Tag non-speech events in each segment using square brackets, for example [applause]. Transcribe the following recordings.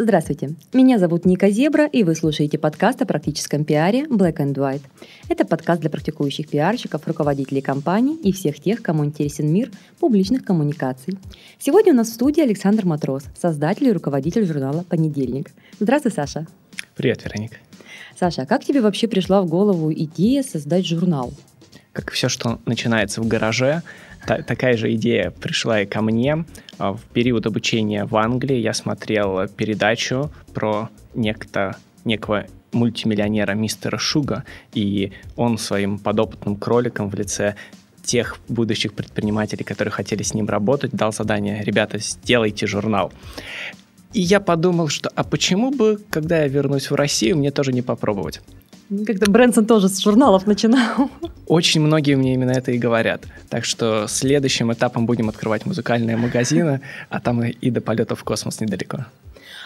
Здравствуйте, меня зовут Ника Зебра, и вы слушаете подкаст о практическом пиаре Black and White. Это подкаст для практикующих пиарщиков, руководителей компаний и всех тех, кому интересен мир публичных коммуникаций. Сегодня у нас в студии Александр Матрос, создатель и руководитель журнала «Понедельник». Здравствуй, Саша. Привет, Вероника. Саша, а как тебе вообще пришла в голову идея создать журнал? Как все, что начинается в гараже, та- такая же идея пришла и ко мне. А, в период обучения в Англии я смотрел передачу про некто, некого мультимиллионера мистера Шуга, и он своим подопытным кроликом в лице тех будущих предпринимателей, которые хотели с ним работать, дал задание, ребята, сделайте журнал. И я подумал, что а почему бы, когда я вернусь в Россию, мне тоже не попробовать? Как-то Брэнсон тоже с журналов начинал. Очень многие мне именно это и говорят. Так что следующим этапом будем открывать музыкальные магазины, а там и до полета в космос недалеко.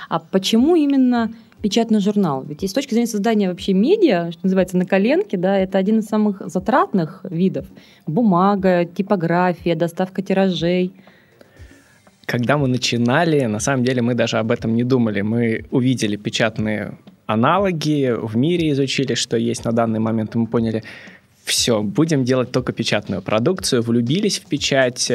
А почему именно печатный журнал? Ведь и с точки зрения создания вообще медиа, что называется, на коленке, да, это один из самых затратных видов. Бумага, типография, доставка тиражей. Когда мы начинали, на самом деле мы даже об этом не думали. Мы увидели печатные аналоги, в мире изучили, что есть на данный момент, и мы поняли, все, будем делать только печатную продукцию, влюбились в печать,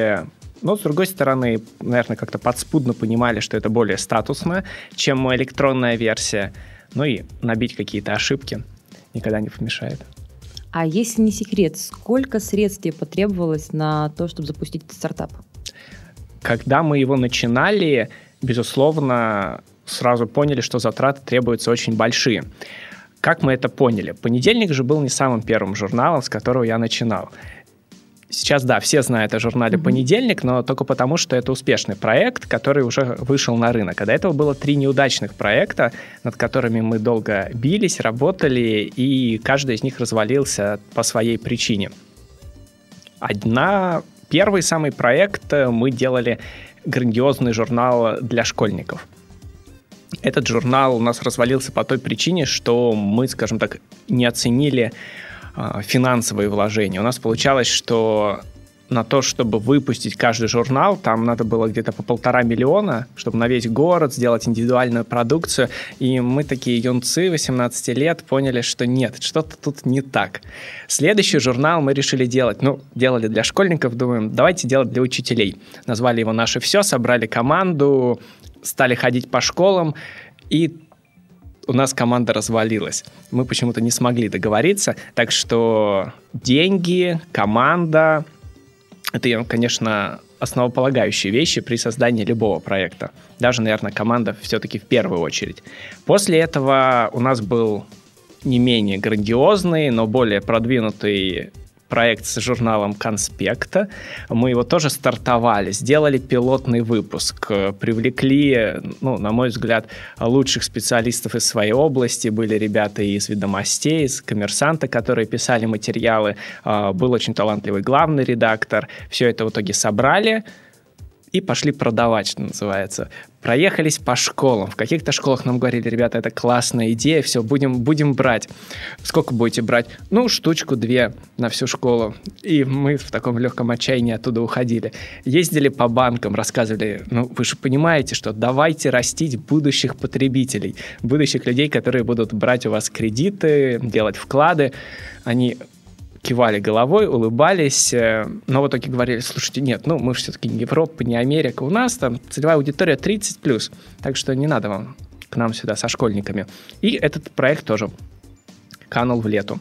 но, с другой стороны, наверное, как-то подспудно понимали, что это более статусно, чем электронная версия. Ну и набить какие-то ошибки никогда не помешает. А если не секрет, сколько средств тебе потребовалось на то, чтобы запустить этот стартап? Когда мы его начинали, безусловно, сразу поняли, что затраты требуются очень большие. Как мы это поняли? Понедельник же был не самым первым журналом, с которого я начинал. Сейчас, да, все знают о журнале «Понедельник», но только потому, что это успешный проект, который уже вышел на рынок. А до этого было три неудачных проекта, над которыми мы долго бились, работали, и каждый из них развалился по своей причине. Одна, первый самый проект э, мы делали грандиозный журнал для школьников. Этот журнал у нас развалился по той причине, что мы, скажем так, не оценили а, финансовые вложения. У нас получалось, что на то, чтобы выпустить каждый журнал, там надо было где-то по полтора миллиона, чтобы на весь город сделать индивидуальную продукцию. И мы такие юнцы 18 лет поняли, что нет, что-то тут не так. Следующий журнал мы решили делать, ну, делали для школьников, думаем, давайте делать для учителей. Назвали его «Наше все», собрали команду, стали ходить по школам, и у нас команда развалилась. Мы почему-то не смогли договориться, так что деньги, команда — это, конечно, основополагающие вещи при создании любого проекта. Даже, наверное, команда все-таки в первую очередь. После этого у нас был не менее грандиозный, но более продвинутый проект с журналом «Конспекта». Мы его тоже стартовали, сделали пилотный выпуск, привлекли, ну, на мой взгляд, лучших специалистов из своей области. Были ребята из «Ведомостей», из «Коммерсанта», которые писали материалы. А, был очень талантливый главный редактор. Все это в итоге собрали, и пошли продавать, что называется. Проехались по школам. В каких-то школах нам говорили, ребята, это классная идея, все, будем, будем брать. Сколько будете брать? Ну, штучку-две на всю школу. И мы в таком легком отчаянии оттуда уходили. Ездили по банкам, рассказывали, ну, вы же понимаете, что давайте растить будущих потребителей, будущих людей, которые будут брать у вас кредиты, делать вклады. Они кивали головой, улыбались, э, но в итоге говорили, слушайте, нет, ну мы же все-таки не Европа, не Америка, у нас там целевая аудитория 30+, плюс, так что не надо вам к нам сюда со школьниками. И этот проект тоже канул в лету.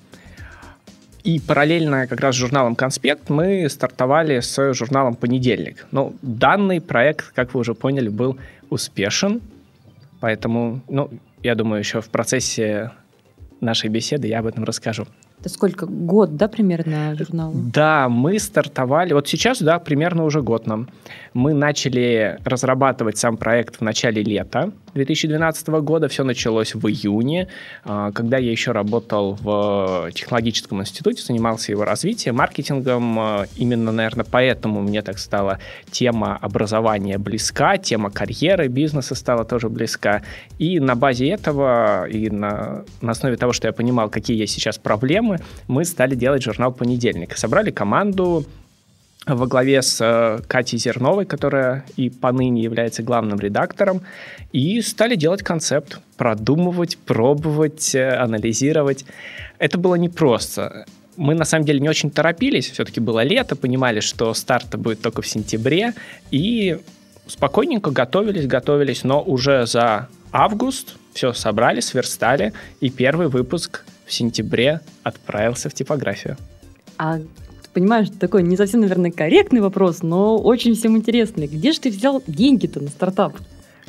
И параллельно как раз с журналом «Конспект» мы стартовали с журналом «Понедельник». Но данный проект, как вы уже поняли, был успешен, поэтому, ну, я думаю, еще в процессе нашей беседы я об этом расскажу. Это сколько? Год, да, примерно журналу? Да, мы стартовали, вот сейчас, да, примерно уже год нам. Мы начали разрабатывать сам проект в начале лета, 2012 года. Все началось в июне, а, когда я еще работал в технологическом институте, занимался его развитием, маркетингом. А, именно, наверное, поэтому мне так стала тема образования близка, тема карьеры, бизнеса стала тоже близка. И на базе этого и на, на основе того, что я понимал, какие есть сейчас проблемы, мы стали делать журнал «Понедельник». Собрали команду во главе с э, Катей Зерновой, которая и поныне является главным редактором, и стали делать концепт, продумывать, пробовать, э, анализировать. Это было непросто. Мы, на самом деле, не очень торопились, все-таки было лето, понимали, что старт будет только в сентябре, и спокойненько готовились, готовились, но уже за август все собрали, сверстали, и первый выпуск в сентябре отправился в типографию. А понимаешь, такой не совсем, наверное, корректный вопрос, но очень всем интересный. Где же ты взял деньги-то на стартап?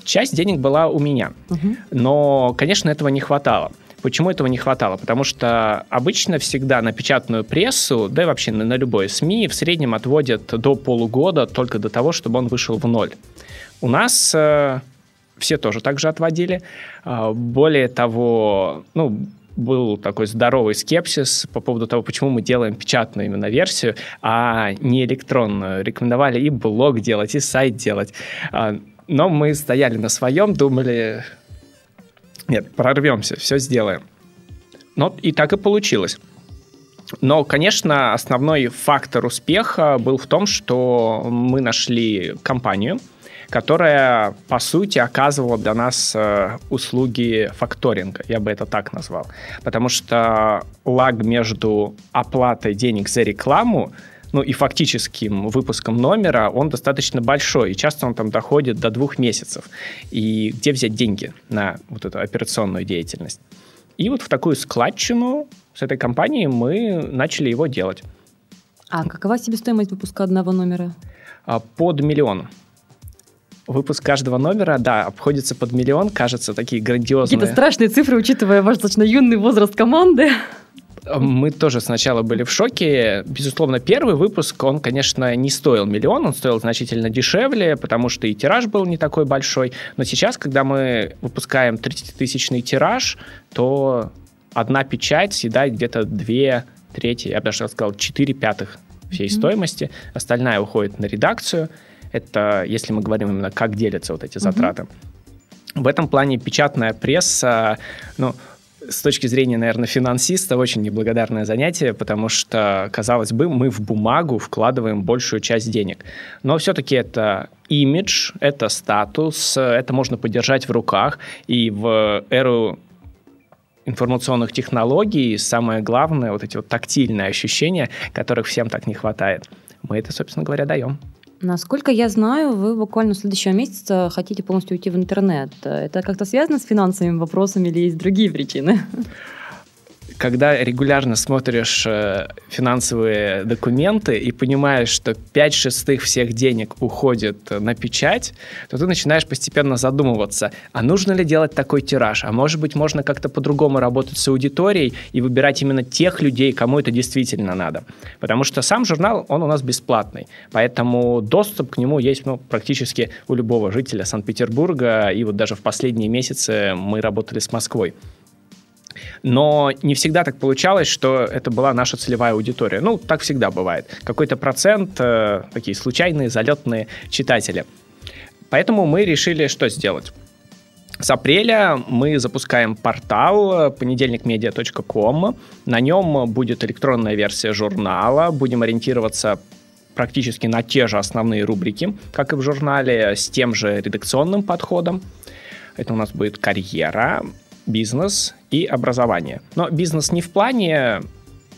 Часть денег была у меня, угу. но, конечно, этого не хватало. Почему этого не хватало? Потому что обычно всегда на печатную прессу, да и вообще на, на любой СМИ в среднем отводят до полугода только до того, чтобы он вышел в ноль. У нас э, все тоже так же отводили. Э, более того, ну, был такой здоровый скепсис по поводу того, почему мы делаем печатную именно версию, а не электронную. Рекомендовали и блог делать, и сайт делать. А, но мы стояли на своем, думали, нет, прорвемся, все сделаем. Но и так и получилось. Но, конечно, основной фактор успеха был в том, что мы нашли компанию – которая, по сути, оказывала для нас э, услуги факторинга, я бы это так назвал. Потому что лаг между оплатой денег за рекламу ну и фактическим выпуском номера, он достаточно большой, и часто он там доходит до двух месяцев. И где взять деньги на вот эту операционную деятельность? И вот в такую складчину с этой компанией мы начали его делать. А какова себестоимость выпуска одного номера? А, под миллион выпуск каждого номера, да, обходится под миллион, кажется, такие грандиозные. Какие-то страшные цифры, учитывая ваш достаточно юный возраст команды. Мы тоже сначала были в шоке. Безусловно, первый выпуск, он, конечно, не стоил миллион, он стоил значительно дешевле, потому что и тираж был не такой большой. Но сейчас, когда мы выпускаем 30-тысячный тираж, то одна печать съедает где-то две трети, я бы даже сказал, четыре пятых всей mm-hmm. стоимости. Остальная уходит на редакцию – это если мы говорим именно, как делятся вот эти затраты. Угу. В этом плане печатная пресса, ну, с точки зрения, наверное, финансиста, очень неблагодарное занятие, потому что, казалось бы, мы в бумагу вкладываем большую часть денег. Но все-таки это имидж, это статус, это можно подержать в руках. И в эру информационных технологий самое главное, вот эти вот тактильные ощущения, которых всем так не хватает. Мы это, собственно говоря, даем. Насколько я знаю, вы буквально с следующего месяца хотите полностью уйти в интернет. Это как-то связано с финансовыми вопросами или есть другие причины? Когда регулярно смотришь э, финансовые документы и понимаешь, что 5 шестых всех денег уходит на печать, то ты начинаешь постепенно задумываться, а нужно ли делать такой тираж? А может быть, можно как-то по-другому работать с аудиторией и выбирать именно тех людей, кому это действительно надо. Потому что сам журнал, он у нас бесплатный, поэтому доступ к нему есть ну, практически у любого жителя Санкт-Петербурга, и вот даже в последние месяцы мы работали с Москвой. Но не всегда так получалось, что это была наша целевая аудитория. Ну, так всегда бывает. Какой-то процент, э, такие случайные, залетные читатели. Поэтому мы решили, что сделать. С апреля мы запускаем портал понедельникмедиа.ком. На нем будет электронная версия журнала. Будем ориентироваться практически на те же основные рубрики, как и в журнале, с тем же редакционным подходом. Это у нас будет карьера, бизнес и образование. Но бизнес не в плане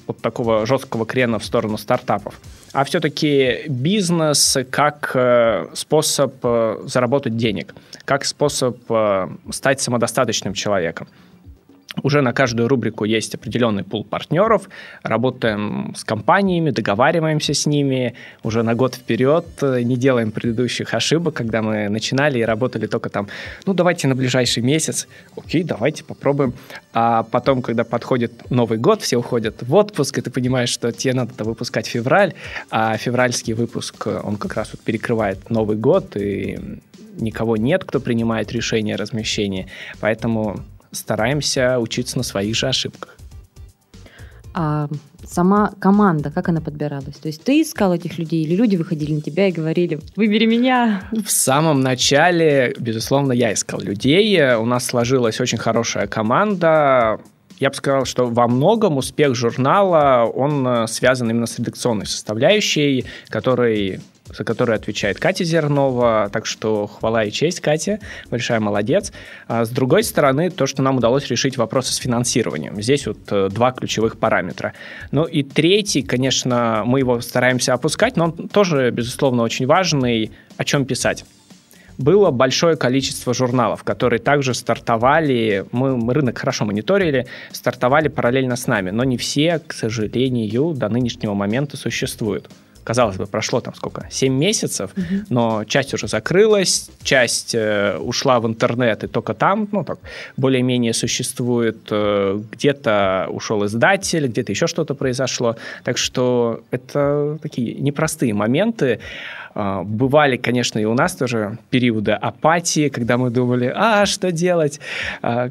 вот такого жесткого крена в сторону стартапов, а все-таки бизнес как э, способ э, заработать денег, как способ э, стать самодостаточным человеком. Уже на каждую рубрику есть определенный пул партнеров, работаем с компаниями, договариваемся с ними. Уже на год вперед, не делаем предыдущих ошибок, когда мы начинали и работали только там, ну давайте на ближайший месяц, окей, давайте попробуем. А потом, когда подходит Новый год, все уходят в отпуск, и ты понимаешь, что тебе надо выпускать февраль, а февральский выпуск, он как раз вот перекрывает Новый год, и никого нет, кто принимает решение о размещении, поэтому стараемся учиться на своих же ошибках. А сама команда, как она подбиралась? То есть ты искал этих людей или люди выходили на тебя и говорили, выбери меня? В самом начале, безусловно, я искал людей. У нас сложилась очень хорошая команда. Я бы сказал, что во многом успех журнала, он э, связан именно с редакционной составляющей, которой за которую отвечает Катя Зернова, так что хвала и честь, Катя, большая молодец. А с другой стороны, то, что нам удалось решить вопросы с финансированием. Здесь вот э, два ключевых параметра. Ну и третий, конечно, мы его стараемся опускать, но он тоже, безусловно, очень важный, о чем писать было большое количество журналов, которые также стартовали, мы, мы рынок хорошо мониторили, стартовали параллельно с нами, но не все, к сожалению, до нынешнего момента существуют казалось бы, прошло там сколько, 7 месяцев, угу. но часть уже закрылась, часть э, ушла в интернет, и только там, ну, так, более-менее существует, э, где-то ушел издатель, где-то еще что-то произошло, так что это такие непростые моменты, э, Бывали, конечно, и у нас тоже периоды апатии, когда мы думали, а, что делать, а,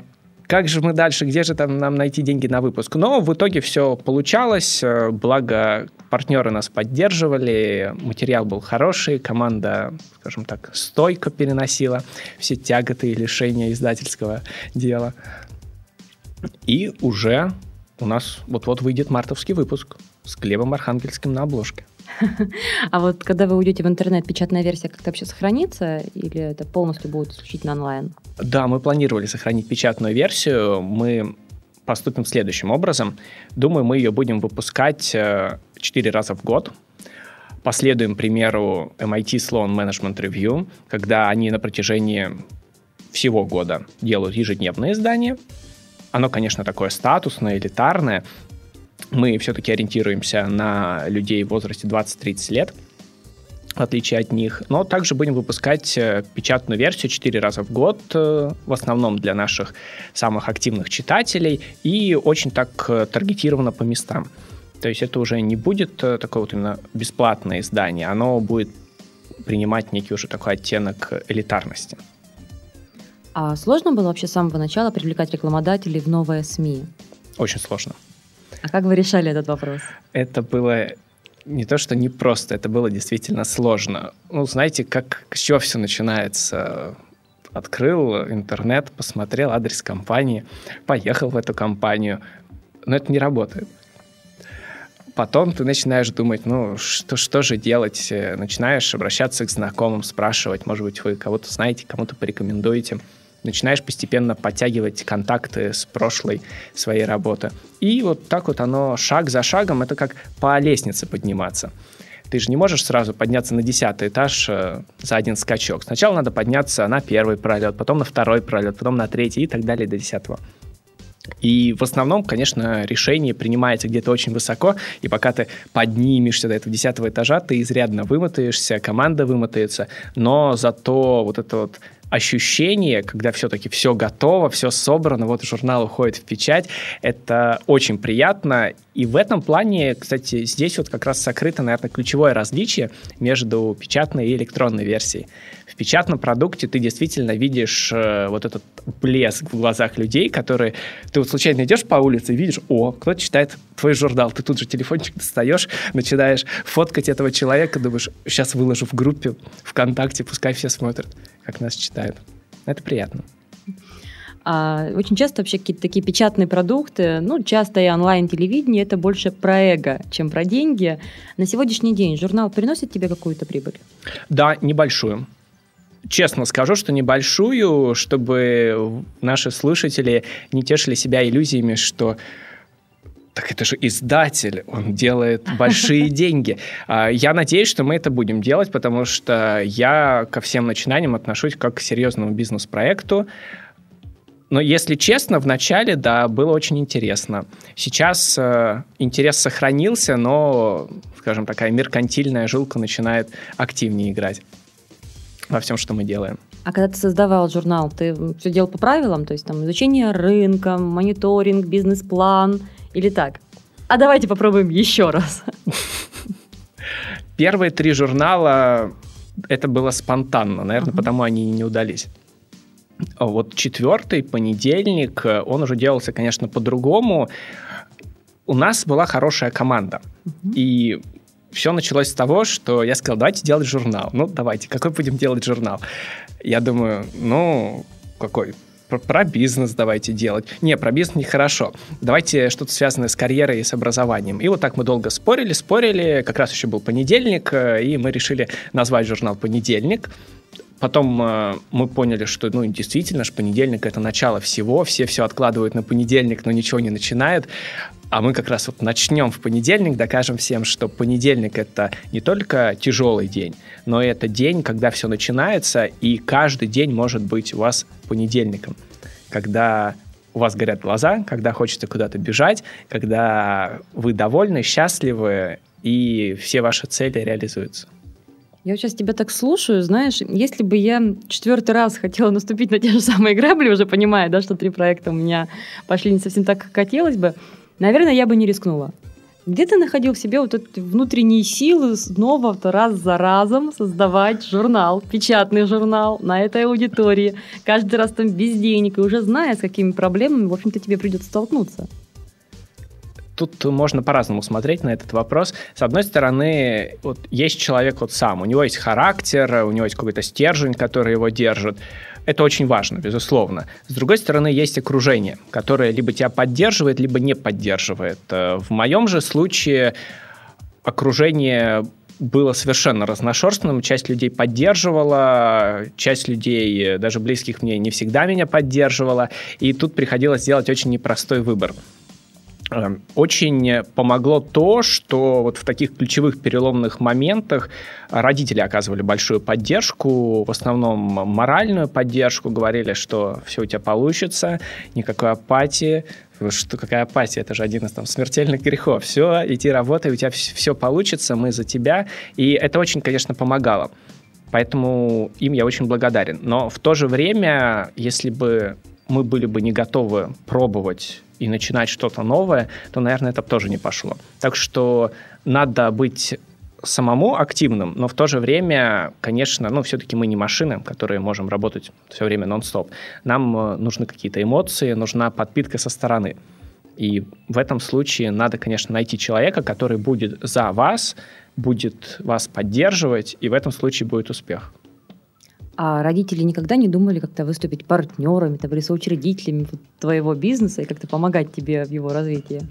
как же мы дальше, где же там нам найти деньги на выпуск? Но в итоге все получалось, э, благо партнеры нас поддерживали, материал был хороший, команда, скажем так, стойко переносила все тяготы и лишения издательского дела. И уже у нас вот-вот выйдет мартовский выпуск с Глебом Архангельским на обложке. [laughs] А вот когда вы уйдете в интернет, печатная версия как-то вообще сохранится или это полностью будет исключительно онлайн? Да, мы планировали сохранить печатную версию. Мы поступим следующим образом. Думаю, мы ее будем выпускать 4 э, раза в год. Последуем примеру MIT Sloan Management Review, когда они на протяжении всего года делают ежедневное издание. Оно, конечно, такое статусное, элитарное, мы все-таки ориентируемся на людей в возрасте 20-30 лет, в отличие от них. Но также будем выпускать э, печатную версию 4 раза в год, э, в основном для наших самых активных читателей, и очень так э, таргетировано по местам. То есть это уже не будет такое вот именно бесплатное издание, оно будет принимать некий уже такой оттенок элитарности. А сложно было вообще с самого начала привлекать рекламодателей в новые СМИ? Очень сложно. А как вы решали этот вопрос? Это было не то, что непросто, это было действительно сложно. Ну, знаете, как с чего все начинается? Открыл интернет, посмотрел адрес компании, поехал в эту компанию. Но это не работает. Потом ты начинаешь думать, ну, что, что же делать? Начинаешь обращаться к знакомым, спрашивать, может быть, вы кого-то знаете, кому-то порекомендуете начинаешь постепенно подтягивать контакты с прошлой своей работы. И вот так вот оно шаг за шагом, это как по лестнице подниматься. Ты же не можешь сразу подняться на десятый этаж э, за один скачок. Сначала надо подняться на первый пролет, потом на второй пролет, потом на третий и так далее до десятого. И в основном, конечно, решение принимается где-то очень высоко, и пока ты поднимешься до этого десятого этажа, ты изрядно вымотаешься, команда вымотается, но зато вот это вот ощущение, когда все-таки все готово, все собрано, вот журнал уходит в печать, это очень приятно. И в этом плане, кстати, здесь вот как раз сокрыто, наверное, ключевое различие между печатной и электронной версией. В печатном продукте ты действительно видишь э, вот этот блеск в глазах людей, которые... Ты вот случайно идешь по улице и видишь, о, кто-то читает твой журнал, ты тут же телефончик достаешь, начинаешь фоткать этого человека, думаешь, сейчас выложу в группе ВКонтакте, пускай все смотрят как нас читают. Это приятно. А очень часто вообще какие-то такие печатные продукты, ну, часто и онлайн-телевидение, это больше про эго, чем про деньги. На сегодняшний день журнал приносит тебе какую-то прибыль? Да, небольшую. Честно скажу, что небольшую, чтобы наши слушатели не тешили себя иллюзиями, что так это же издатель, он делает [laughs] большие деньги. А, я надеюсь, что мы это будем делать, потому что я ко всем начинаниям отношусь как к серьезному бизнес-проекту. Но если честно, в начале, да, было очень интересно. Сейчас э, интерес сохранился, но, скажем, такая меркантильная жилка начинает активнее играть во всем, что мы делаем. А когда ты создавал журнал, ты все делал по правилам? То есть там изучение рынка, мониторинг, бизнес-план – или так? А давайте попробуем еще раз. Первые три журнала это было спонтанно, наверное, uh-huh. потому они и не удались. Вот четвертый понедельник, он уже делался, конечно, по-другому. У нас была хорошая команда. Uh-huh. И все началось с того, что я сказал, давайте делать журнал. Ну, давайте, какой будем делать журнал? Я думаю, ну, какой? Про, про бизнес давайте делать. Не, про бизнес нехорошо. Давайте что-то связанное с карьерой и с образованием. И вот так мы долго спорили, спорили. Как раз еще был понедельник, э, и мы решили назвать журнал «Понедельник». Потом э, мы поняли, что, ну, действительно, ж понедельник — это начало всего, все все откладывают на понедельник, но ничего не начинают. А мы как раз вот начнем в понедельник, докажем всем, что понедельник это не только тяжелый день, но это день, когда все начинается, и каждый день может быть у вас понедельником, когда у вас горят глаза, когда хочется куда-то бежать, когда вы довольны, счастливы, и все ваши цели реализуются. Я сейчас тебя так слушаю, знаешь, если бы я четвертый раз хотела наступить на те же самые грабли, уже понимая, да, что три проекта у меня пошли не совсем так, как хотелось бы, наверное, я бы не рискнула. Где ты находил в себе вот эти внутренние силы снова раз за разом создавать журнал, печатный журнал на этой аудитории, каждый раз там без денег, и уже зная, с какими проблемами, в общем-то, тебе придется столкнуться? Тут можно по-разному смотреть на этот вопрос. С одной стороны, вот есть человек вот сам, у него есть характер, у него есть какой-то стержень, который его держит. Это очень важно, безусловно. С другой стороны, есть окружение, которое либо тебя поддерживает, либо не поддерживает. Э, в моем же случае окружение было совершенно разношерстным. Часть людей поддерживала, часть людей, даже близких мне, не всегда меня поддерживала. И тут приходилось сделать очень непростой выбор. Эм, очень помогло то, что вот в таких ключевых переломных моментах родители оказывали большую поддержку, в основном моральную поддержку, говорили, что все у тебя получится, никакой апатии, что какая апатия, это же один из там смертельных грехов. Все, иди работай, у тебя все получится, мы за тебя. И это очень, конечно, помогало. Поэтому им я очень благодарен. Но в то же время, если бы мы были бы не готовы пробовать и начинать что-то новое, то, наверное, это тоже не пошло. Так что надо быть самому активным, но в то же время, конечно, ну, все-таки мы не машины, которые можем работать все время нон-стоп. Нам э, нужны какие-то эмоции, нужна подпитка со стороны. И в этом случае надо, конечно, найти человека, который будет за вас, будет вас поддерживать, и в этом случае будет успех. А родители никогда не думали как-то выступить партнерами, там, или соучредителями твоего бизнеса и как-то помогать тебе в его развитии?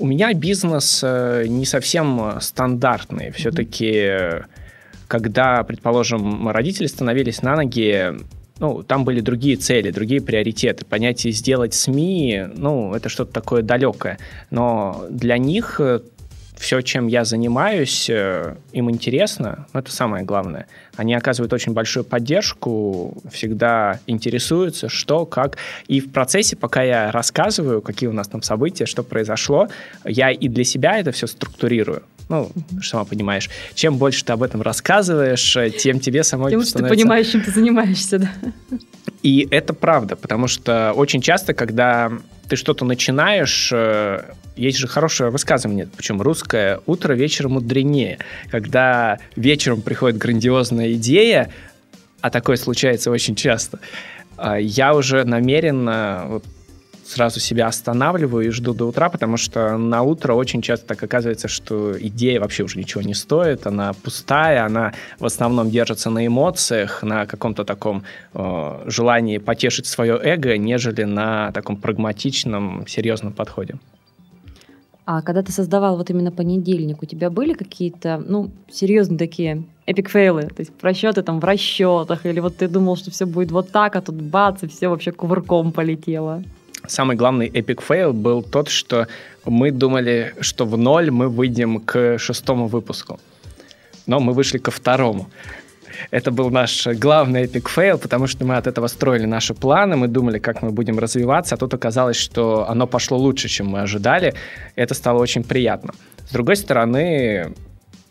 У меня бизнес э, не совсем стандартный. Все-таки, когда, предположим, родители становились на ноги, ну, там были другие цели, другие приоритеты. Понятие сделать СМИ, ну, это что-то такое далекое. Но для них э, все, чем я занимаюсь, э, им интересно, это самое главное. Они оказывают очень большую поддержку, всегда интересуются, что, как. И в процессе, пока я рассказываю, какие у нас там события, что произошло, я и для себя это все структурирую. Ну, сама понимаешь, чем больше ты об этом рассказываешь, э, тем тебе самой Тем лучше становится... ты понимаешь, чем ты занимаешься, да. И это правда, потому что очень часто, когда ты что-то начинаешь, э, есть же хорошее высказывание, причем русское «утро вечером мудренее». Когда вечером приходит грандиозная идея, а такое случается очень часто, а, я уже намеренно вот, сразу себя останавливаю и жду до утра, потому что на утро очень часто так оказывается, что идея вообще уже ничего не стоит, она пустая, она в основном держится на эмоциях, на каком-то таком э, желании потешить свое эго, нежели на таком прагматичном, серьезном подходе. А когда ты создавал вот именно понедельник, у тебя были какие-то, ну, серьезные такие эпик фейлы, то есть просчеты там в расчетах, или вот ты думал, что все будет вот так, а тут бац, и все вообще кувырком полетело? Самый главный epic fail был тот, что мы думали, что в ноль мы выйдем к шестому выпуску. Но мы вышли ко второму. Это был наш главный epic fail, потому что мы от этого строили наши планы, мы думали, как мы будем развиваться, а тут оказалось, что оно пошло лучше, чем мы ожидали. Это стало очень приятно. С другой стороны,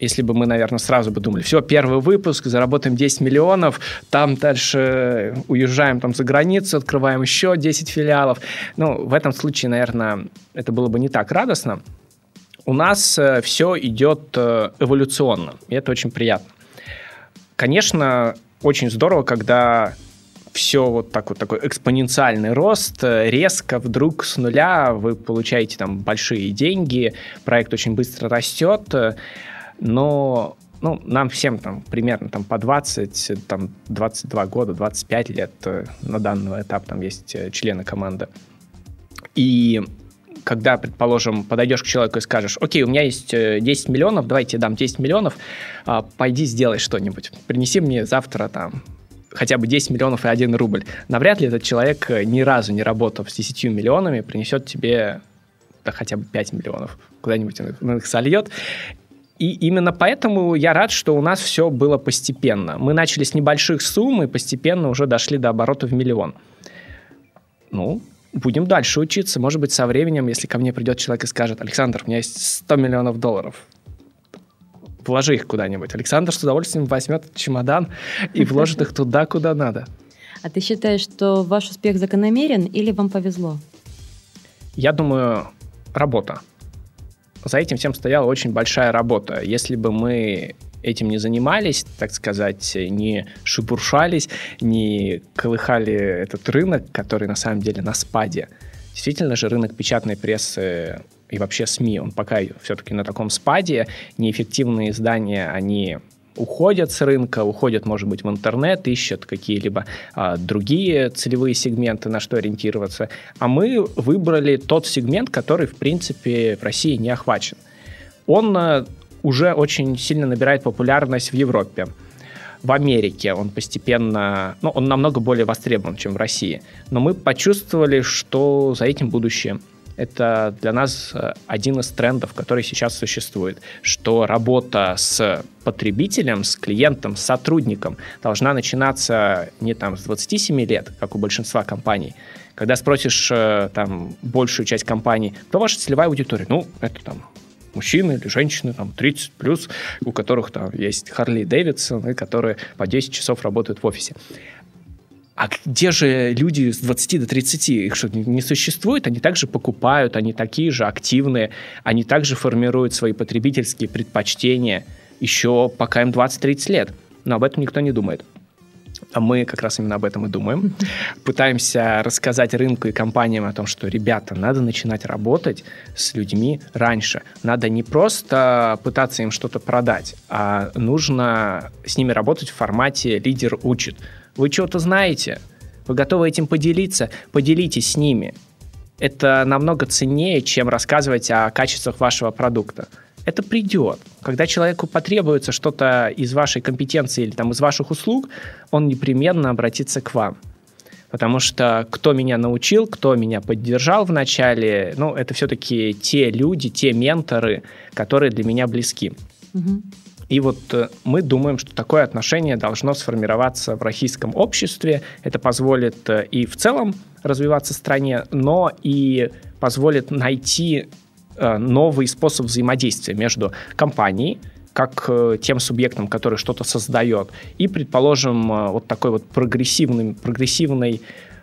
если бы мы, наверное, сразу бы думали, все, первый выпуск, заработаем 10 миллионов, там дальше уезжаем там за границу, открываем еще 10 филиалов. Ну, в этом случае, наверное, это было бы не так радостно. У нас э, все идет э, эволюционно, и это очень приятно. конечно, очень здорово, когда все вот так вот такой экспоненциальный рост, резко вдруг с нуля вы получаете там большие деньги, проект очень быстро растет, но ну, нам всем там примерно там по 20, там 22 года, 25 лет э, на данный этап там есть э, члены команды. И когда, предположим, подойдешь к человеку и скажешь, окей, у меня есть 10 э, миллионов, давайте я дам 10 миллионов, а, пойди сделай что-нибудь, принеси мне завтра там хотя бы 10 миллионов и 1 рубль. Навряд ли этот человек, ни разу не работав с 10 миллионами, принесет тебе да, хотя бы 5 миллионов. Куда-нибудь он их сольет. И именно поэтому я рад, что у нас все было постепенно. Мы начали с небольших сумм и постепенно уже дошли до оборота в миллион. Ну, будем дальше учиться. Может быть, со временем, если ко мне придет человек и скажет, Александр, у меня есть 100 миллионов долларов, вложи их куда-нибудь. Александр с удовольствием возьмет чемодан и вложит их туда, куда надо. А ты считаешь, что ваш успех закономерен или вам повезло? Я думаю, работа за этим всем стояла очень большая работа. Если бы мы этим не занимались, так сказать, не шебуршались, не колыхали этот рынок, который на самом деле на спаде. Действительно же рынок печатной прессы и вообще СМИ, он пока все-таки на таком спаде. Неэффективные издания, они уходят с рынка, уходят, может быть, в интернет, ищут какие-либо а, другие целевые сегменты, на что ориентироваться. А мы выбрали тот сегмент, который, в принципе, в России не охвачен. Он а, уже очень сильно набирает популярность в Европе. В Америке он постепенно, ну, он намного более востребован, чем в России. Но мы почувствовали, что за этим будущее это для нас э, один из трендов, который сейчас существует, что работа с потребителем, с клиентом, с сотрудником должна начинаться не там с 27 лет, как у большинства компаний. Когда спросишь э, там большую часть компаний, кто ваша целевая аудитория? Ну, это там мужчины или женщины, там, 30 плюс, у которых там есть Харли Дэвидсон, и которые по 10 часов работают в офисе. А где же люди с 20 до 30? Их что, не существует? Они также покупают, они такие же активные, они также формируют свои потребительские предпочтения еще пока им 20-30 лет. Но об этом никто не думает. А мы как раз именно об этом и думаем. [laughs] Пытаемся рассказать рынку и компаниям о том, что, ребята, надо начинать работать с людьми раньше. Надо не просто пытаться им что-то продать, а нужно с ними работать в формате «лидер учит». Вы что-то знаете? Вы готовы этим поделиться? Поделитесь с ними. Это намного ценнее, чем рассказывать о качествах вашего продукта. Это придет. Когда человеку потребуется что-то из вашей компетенции или там, из ваших услуг, он непременно обратится к вам. Потому что кто меня научил, кто меня поддержал в начале, ну, это все-таки те люди, те менторы, которые для меня близки. Угу. И вот э, мы думаем, что такое отношение должно сформироваться в российском обществе. Это позволит э, и в целом развиваться стране, но и позволит найти э, новый способ взаимодействия между компанией, как тем субъектом, который что-то создает, и, предположим, вот такой вот прогрессивной, прогрессивной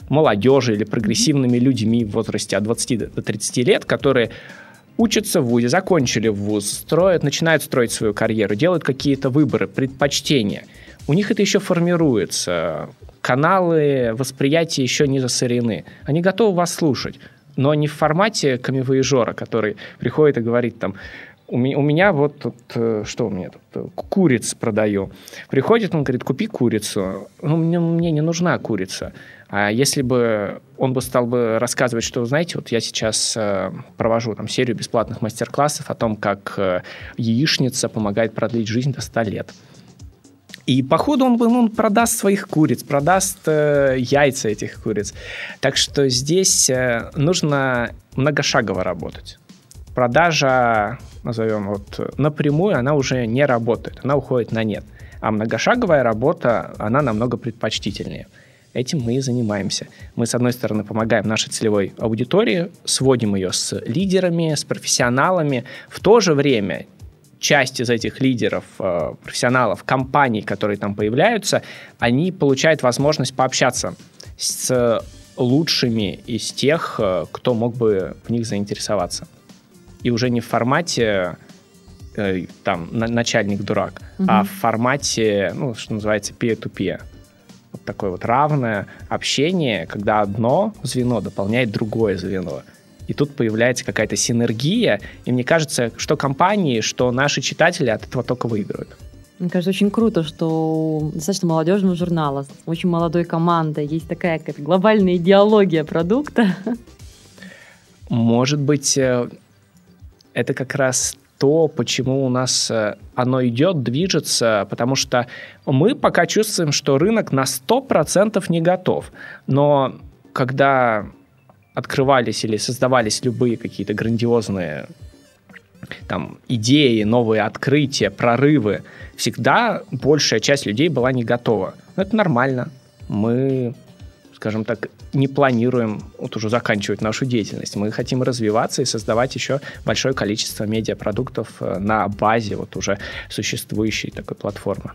молодежи или прогрессивными людьми в возрасте от 20 до 30 лет, которые учатся в ВУЗе, закончили вуз, строят, начинают строить свою карьеру, делают какие-то выборы, предпочтения. У них это еще формируется. Каналы восприятия еще не засорены. Они готовы вас слушать, но не в формате камевоежора, который приходит и говорит там, у меня, вот тут, э, что у меня тут, э, куриц продаю. Приходит, он говорит, купи курицу. Ну, мне, мне не нужна курица. А если бы он бы стал бы рассказывать, что, знаете, вот я сейчас э, провожу там серию бесплатных мастер-классов о том, как э, яичница помогает продлить жизнь до 100 лет. И походу он, он продаст своих куриц, продаст э, яйца этих куриц. Так что здесь э, нужно многошагово работать. Продажа, назовем вот напрямую, она уже не работает, она уходит на нет. А многошаговая работа, она намного предпочтительнее. Этим мы и занимаемся. Мы, с одной стороны, помогаем нашей целевой аудитории, сводим ее с лидерами, с профессионалами. В то же время часть из этих лидеров, э, профессионалов, компаний, которые там появляются, они получают возможность пообщаться с лучшими из тех, э, кто мог бы в них заинтересоваться. И уже не в формате э, там на, начальник дурак, угу. а в формате, ну, что называется, peer-to-peer. Такое вот равное общение, когда одно звено дополняет другое звено. И тут появляется какая-то синергия, и мне кажется, что компании, что наши читатели от этого только выиграют. Мне кажется, очень круто, что достаточно молодежного журнала, с очень молодой командой, есть такая какая-то глобальная идеология продукта. Может быть, э, это как раз то, почему у нас э, оно идет, движется, потому что мы пока чувствуем, что рынок на 100% не готов. Но когда открывались или создавались любые какие-то грандиозные там, идеи, новые открытия, прорывы, всегда большая часть людей была не готова. Но это нормально. Мы скажем так, не планируем вот уже заканчивать нашу деятельность. Мы хотим развиваться и создавать еще большое количество медиапродуктов э, на базе вот уже существующей такой платформы.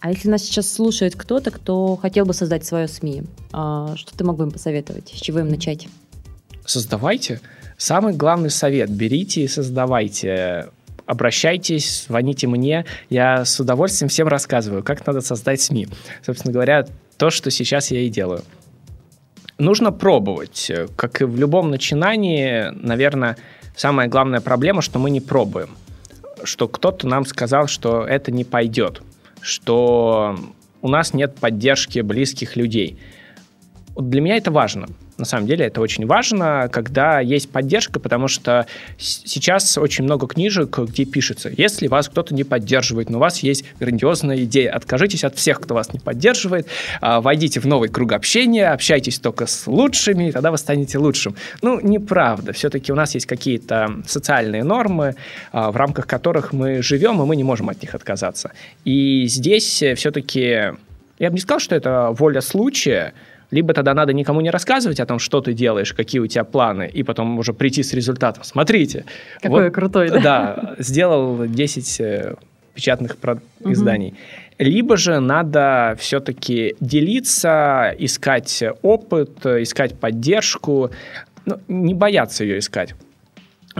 А если нас сейчас слушает кто-то, кто хотел бы создать свое СМИ, а, что ты мог бы им посоветовать? С чего им начать? Создавайте. Самый главный совет – берите и создавайте обращайтесь, звоните мне. Я с удовольствием всем рассказываю, как надо создать СМИ. Собственно говоря, то, что сейчас я и делаю нужно пробовать. Как и в любом начинании, наверное, самая главная проблема, что мы не пробуем. Что кто-то нам сказал, что это не пойдет, что у нас нет поддержки близких людей. Для меня это важно. На самом деле это очень важно, когда есть поддержка, потому что сейчас очень много книжек, где пишется, если вас кто-то не поддерживает, но у вас есть грандиозная идея, откажитесь от всех, кто вас не поддерживает, а, войдите в новый круг общения, общайтесь только с лучшими, и тогда вы станете лучшим. Ну, неправда. Все-таки у нас есть какие-то социальные нормы, а, в рамках которых мы живем, и мы не можем от них отказаться. И здесь все-таки я бы не сказал, что это воля случая, либо тогда надо никому не рассказывать о том, что ты делаешь, какие у тебя планы, и потом уже прийти с результатом. Смотрите. Какой вот, крутой, да? Да, сделал 10 э, печатных изданий. Угу. Либо же надо все-таки делиться, искать опыт, искать поддержку, ну, не бояться ее искать.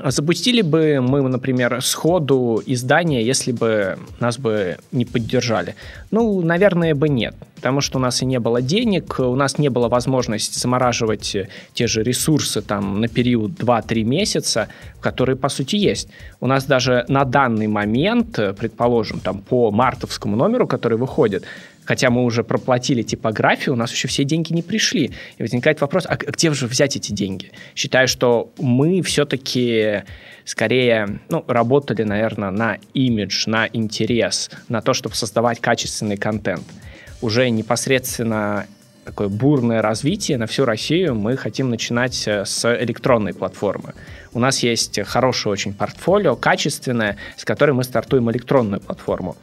Запустили бы мы, например, сходу издание, если бы нас бы не поддержали? Ну, наверное, бы нет, потому что у нас и не было денег, у нас не было возможности замораживать те же ресурсы там на период 2-3 месяца, которые, по сути, есть. У нас даже на данный момент, предположим, там по мартовскому номеру, который выходит, хотя мы уже проплатили типографию, у нас еще все деньги не пришли. И возникает вопрос, а где же взять эти деньги? Считаю, что мы все-таки скорее ну, работали, наверное, на имидж, на интерес, на то, чтобы создавать качественный контент. Уже непосредственно такое бурное развитие на всю Россию мы хотим начинать э, с электронной платформы. У нас есть хорошее очень портфолио, качественное, с которой мы стартуем электронную платформу.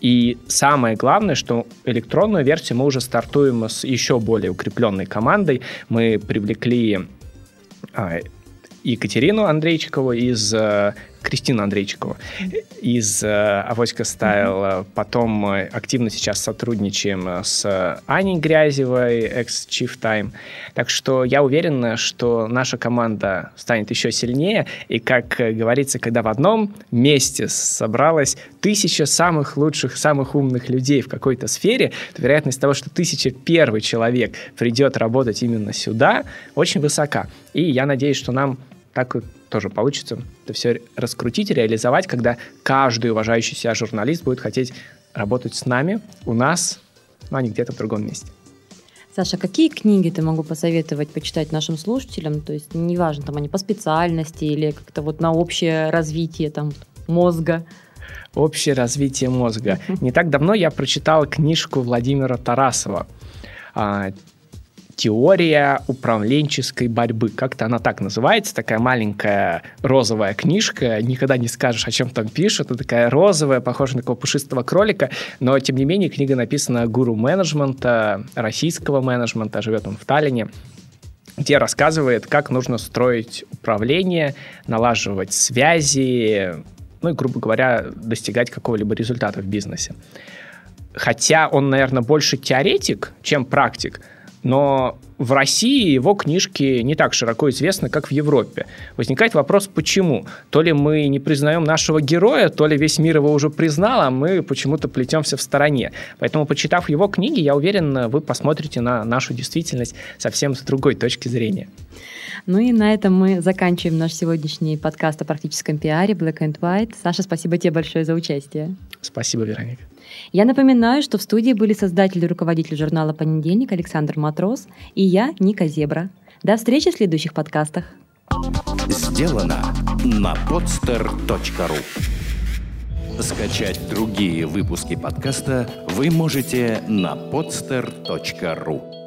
И самое главное, что электронную версию мы уже стартуем с еще более укрепленной командой. Мы привлекли а, Екатерину Андрейчикову из Кристину Андрейчикову из э, Авоська Стайл. Mm-hmm. Потом мы активно сейчас сотрудничаем э, с Аней Грязевой, ex-Chief Time. Так что я уверен, что наша команда станет еще сильнее. И, как говорится, когда в одном месте собралось тысяча самых лучших, самых умных людей в какой-то сфере, то вероятность того, что тысяча первый человек придет работать именно сюда, очень высока. И я надеюсь, что нам так тоже получится это все раскрутить, реализовать, когда каждый уважающий себя журналист будет хотеть работать с нами, у нас, ну, а не где-то в другом месте. Саша, какие книги ты могу посоветовать почитать нашим слушателям? То есть неважно, там они по специальности или как-то вот на общее развитие там мозга. Общее развитие мозга. [laughs] Не так давно я прочитал книжку Владимира Тарасова а, теория управленческой борьбы. Как-то она так называется, такая маленькая розовая книжка. Никогда не скажешь, о чем там пишут. Она такая розовая, похожа на такого пушистого кролика. Но, тем не менее, книга написана гуру менеджмента, российского менеджмента, живет он в Таллине где рассказывает, как нужно строить управление, налаживать связи, ну и, грубо говоря, достигать какого-либо результата в бизнесе. Хотя он, наверное, больше теоретик, чем практик, но в России его книжки не так широко известны, как в Европе. Возникает вопрос, почему? То ли мы не признаем нашего героя, то ли весь мир его уже признал, а мы почему-то плетемся в стороне. Поэтому, почитав его книги, я уверен, вы посмотрите на нашу действительность совсем с другой точки зрения. Ну и на этом мы заканчиваем наш сегодняшний подкаст о практическом пиаре Black and White. Саша, спасибо тебе большое за участие. Спасибо, Вероника. Я напоминаю, что в студии были создатель и руководитель журнала «Понедельник» Александр Матрос и я, Ника Зебра. До встречи в следующих подкастах. Сделано на podster.ru Скачать другие выпуски подкаста вы можете на podster.ru